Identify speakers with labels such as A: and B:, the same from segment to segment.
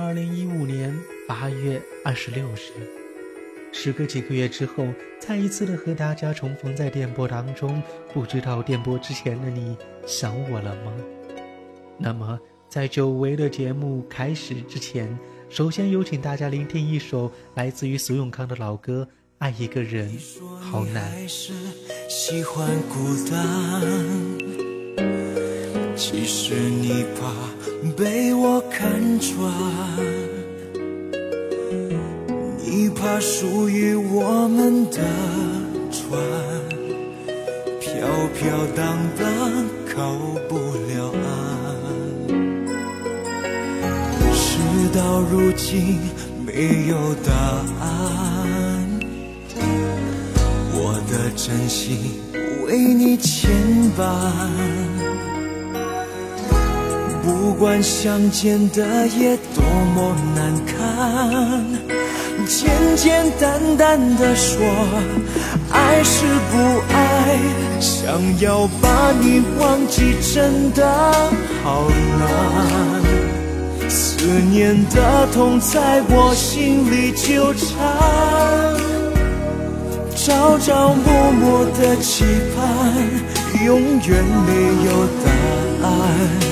A: 二零一五年八月二十六日，时隔几个月之后，再一次的和大家重逢在电波当中，不知道电波之前的你想我了吗？那么，在久违的节目开始之前，首先有请大家聆听一首来自于苏永康的老歌《爱一个人好难》。
B: 喜欢孤单。其实你怕被我看穿，你怕属于我们的船飘飘荡荡靠不了岸。事到如今没有答案，我的真心为你牵绊。不管相见的夜多么难堪，简简单单的说爱是不爱，想要把你忘记真的好难。思念的痛在我心里纠缠，朝朝暮暮的期盼，永远没有答案。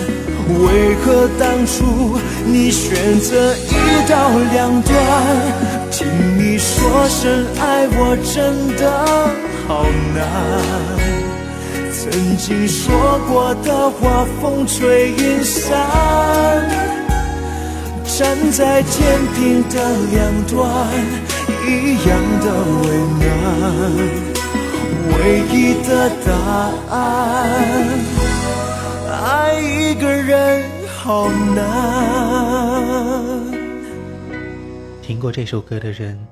B: 为何当初你选择一刀两断？听你说声爱我真的好难。曾经说过的话风吹云散，站在天平的两端，一样的为难。唯一的答案。一个人好难。
A: 听过这首歌的人，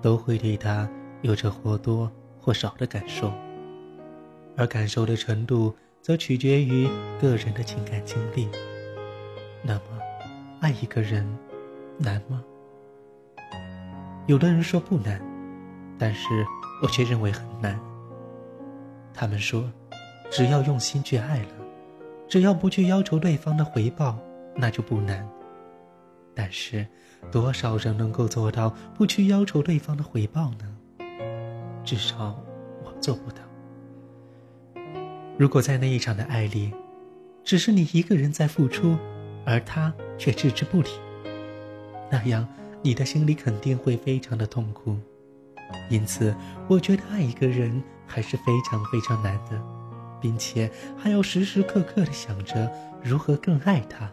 A: 都会对他有着或多或少的感受，而感受的程度则取决于个人的情感经历。那么，爱一个人难吗？有的人说不难，但是我却认为很难。他们说，只要用心去爱了。只要不去要求对方的回报，那就不难。但是，多少人能够做到不去要求对方的回报呢？至少我做不到。如果在那一场的爱里，只是你一个人在付出，而他却置之不理，那样你的心里肯定会非常的痛苦。因此，我觉得爱一个人还是非常非常难的。并且还要时时刻刻的想着如何更爱他。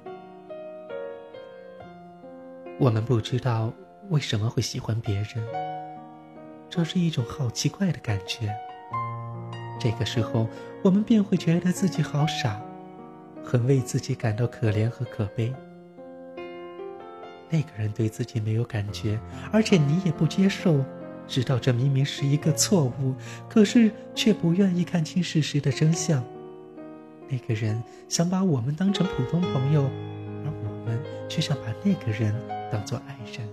A: 我们不知道为什么会喜欢别人，这是一种好奇怪的感觉。这个时候，我们便会觉得自己好傻，很为自己感到可怜和可悲。那个人对自己没有感觉，而且你也不接受。知道这明明是一个错误，可是却不愿意看清事实的真相。那个人想把我们当成普通朋友，而我们却想把那个人当做爱人，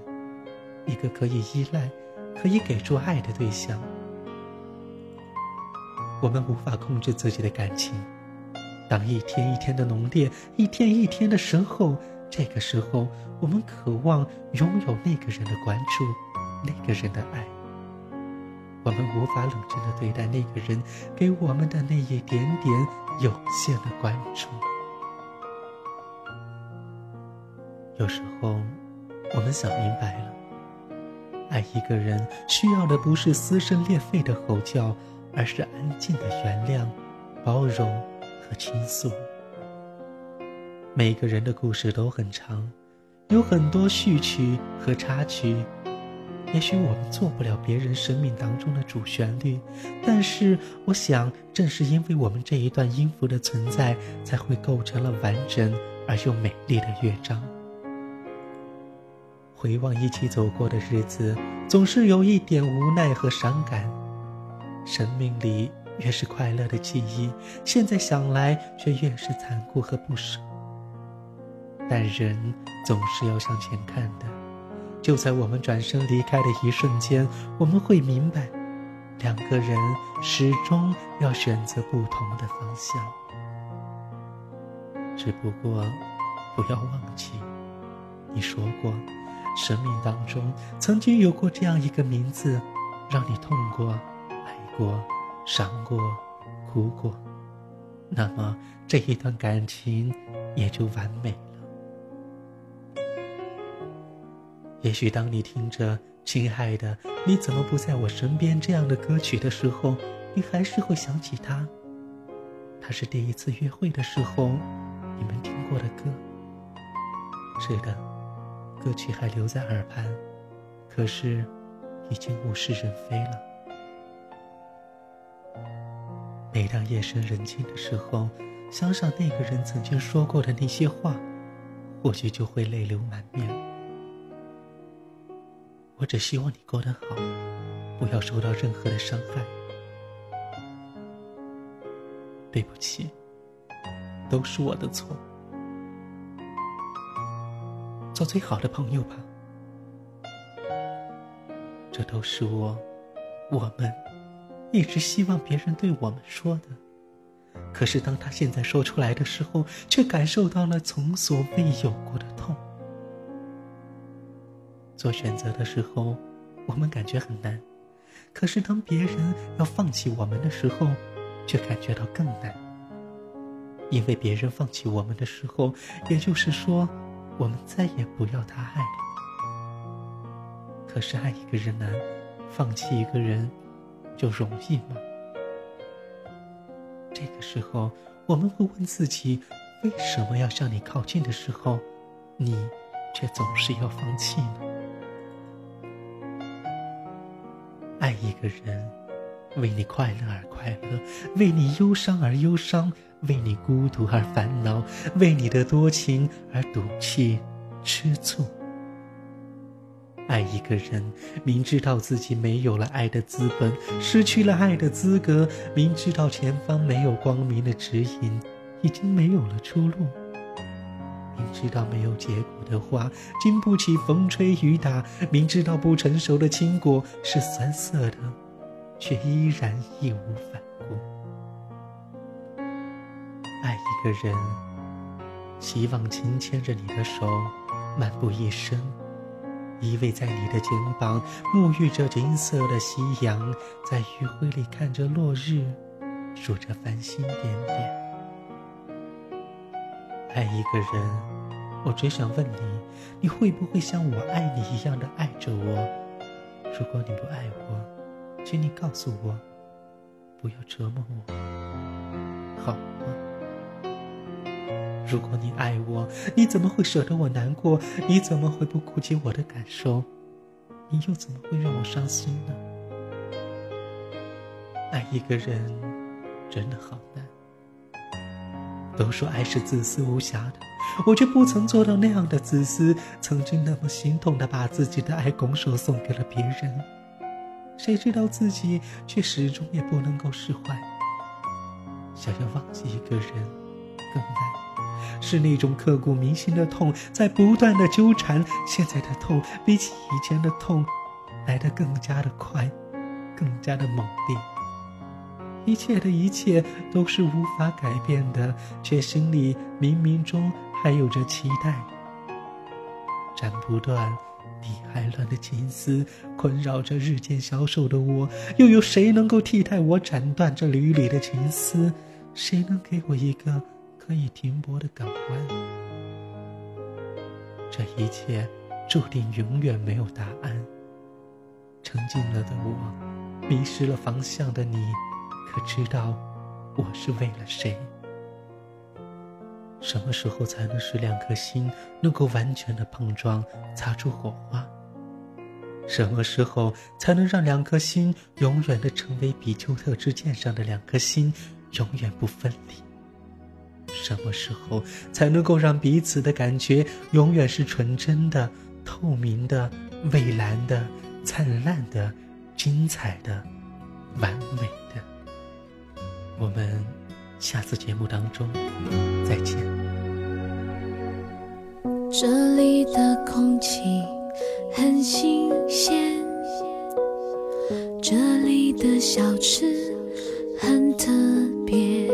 A: 一个可以依赖、可以给出爱的对象。我们无法控制自己的感情，当一天一天的浓烈，一天一天的深厚，这个时候，我们渴望拥有那个人的关注，那个人的爱。我们无法冷静的对待那个人给我们的那一点点有限的关注。有时候，我们想明白了，爱一个人需要的不是撕心裂肺的吼叫，而是安静的原谅、包容和倾诉。每个人的故事都很长，有很多序曲和插曲。也许我们做不了别人生命当中的主旋律，但是我想，正是因为我们这一段音符的存在，才会构成了完整而又美丽的乐章。回望一起走过的日子，总是有一点无奈和伤感。生命里越是快乐的记忆，现在想来却越是残酷和不舍。但人总是要向前看的。就在我们转身离开的一瞬间，我们会明白，两个人始终要选择不同的方向。只不过，不要忘记，你说过，生命当中曾经有过这样一个名字，让你痛过、爱过、伤过、哭过，那么这一段感情也就完美也许当你听着“亲爱的，你怎么不在我身边”这样的歌曲的时候，你还是会想起他。他是第一次约会的时候你们听过的歌。是的。歌曲还留在耳畔，可是已经物是人非了。每当夜深人静的时候，想想那个人曾经说过的那些话，或许就会泪流满面。只希望你过得好，不要受到任何的伤害。对不起，都是我的错。做最好的朋友吧，这都是我、我们一直希望别人对我们说的。可是当他现在说出来的时候，却感受到了从所未有过的痛。做选择的时候，我们感觉很难；可是当别人要放弃我们的时候，却感觉到更难。因为别人放弃我们的时候，也就是说。我们再也不要他爱了。可是爱一个人难，放弃一个人就容易吗？这个时候，我们会问自己：为什么要向你靠近的时候，你却总是要放弃呢？爱一个人，为你快乐而快乐，为你忧伤而忧伤。为你孤独而烦恼，为你的多情而赌气、吃醋。爱一个人，明知道自己没有了爱的资本，失去了爱的资格，明知道前方没有光明的指引，已经没有了出路，明知道没有结果的花经不起风吹雨打，明知道不成熟的青果是酸涩的，却依然义无反顾。爱一个人，希望紧牵着你的手，漫步一生，依偎在你的肩膀，沐浴着金色的夕阳，在余晖里看着落日，数着繁星点点。爱一个人，我只想问你，你会不会像我爱你一样的爱着我？如果你不爱我，请你告诉我，不要折磨我，好吗？如果你爱我，你怎么会舍得我难过？你怎么会不顾及我的感受？你又怎么会让我伤心呢？爱一个人真的好难。都说爱是自私无瑕的，我却不曾做到那样的自私。曾经那么心痛的把自己的爱拱手送给了别人，谁知道自己却始终也不能够释怀。想要忘记一个人更难。是那种刻骨铭心的痛，在不断的纠缠。现在的痛比起以前的痛，来得更加的快，更加的猛烈。一切的一切都是无法改变的，却心里冥冥中还有着期待。斩不断、理还乱的情丝，困扰着日渐消瘦的我。又有谁能够替代我斩断这缕缕的情丝？谁能给我一个？可以停泊的港湾，这一切注定永远没有答案。沉静了的我，迷失了方向的你，可知道我是为了谁？什么时候才能使两颗心能够完全的碰撞，擦出火花？什么时候才能让两颗心永远的成为比丘特之剑上的两颗心，永远不分离？什么时候才能够让彼此的感觉永远是纯真的、透明的、蔚蓝的、灿烂的、精彩的、完美的？我们下次节目当中再见。
B: 这里的空气很新鲜，这里的小吃很特别。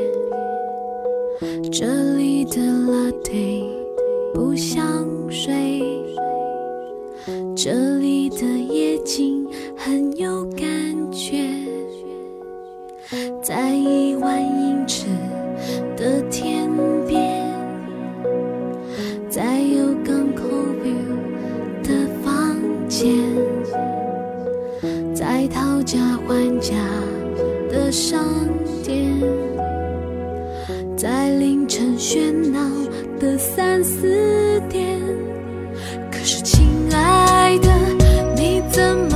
B: 这里的拉对不像水。
C: 天，在讨价还价的商店，在凌晨喧闹的三四点。可是亲爱的，你怎么？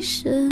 C: 身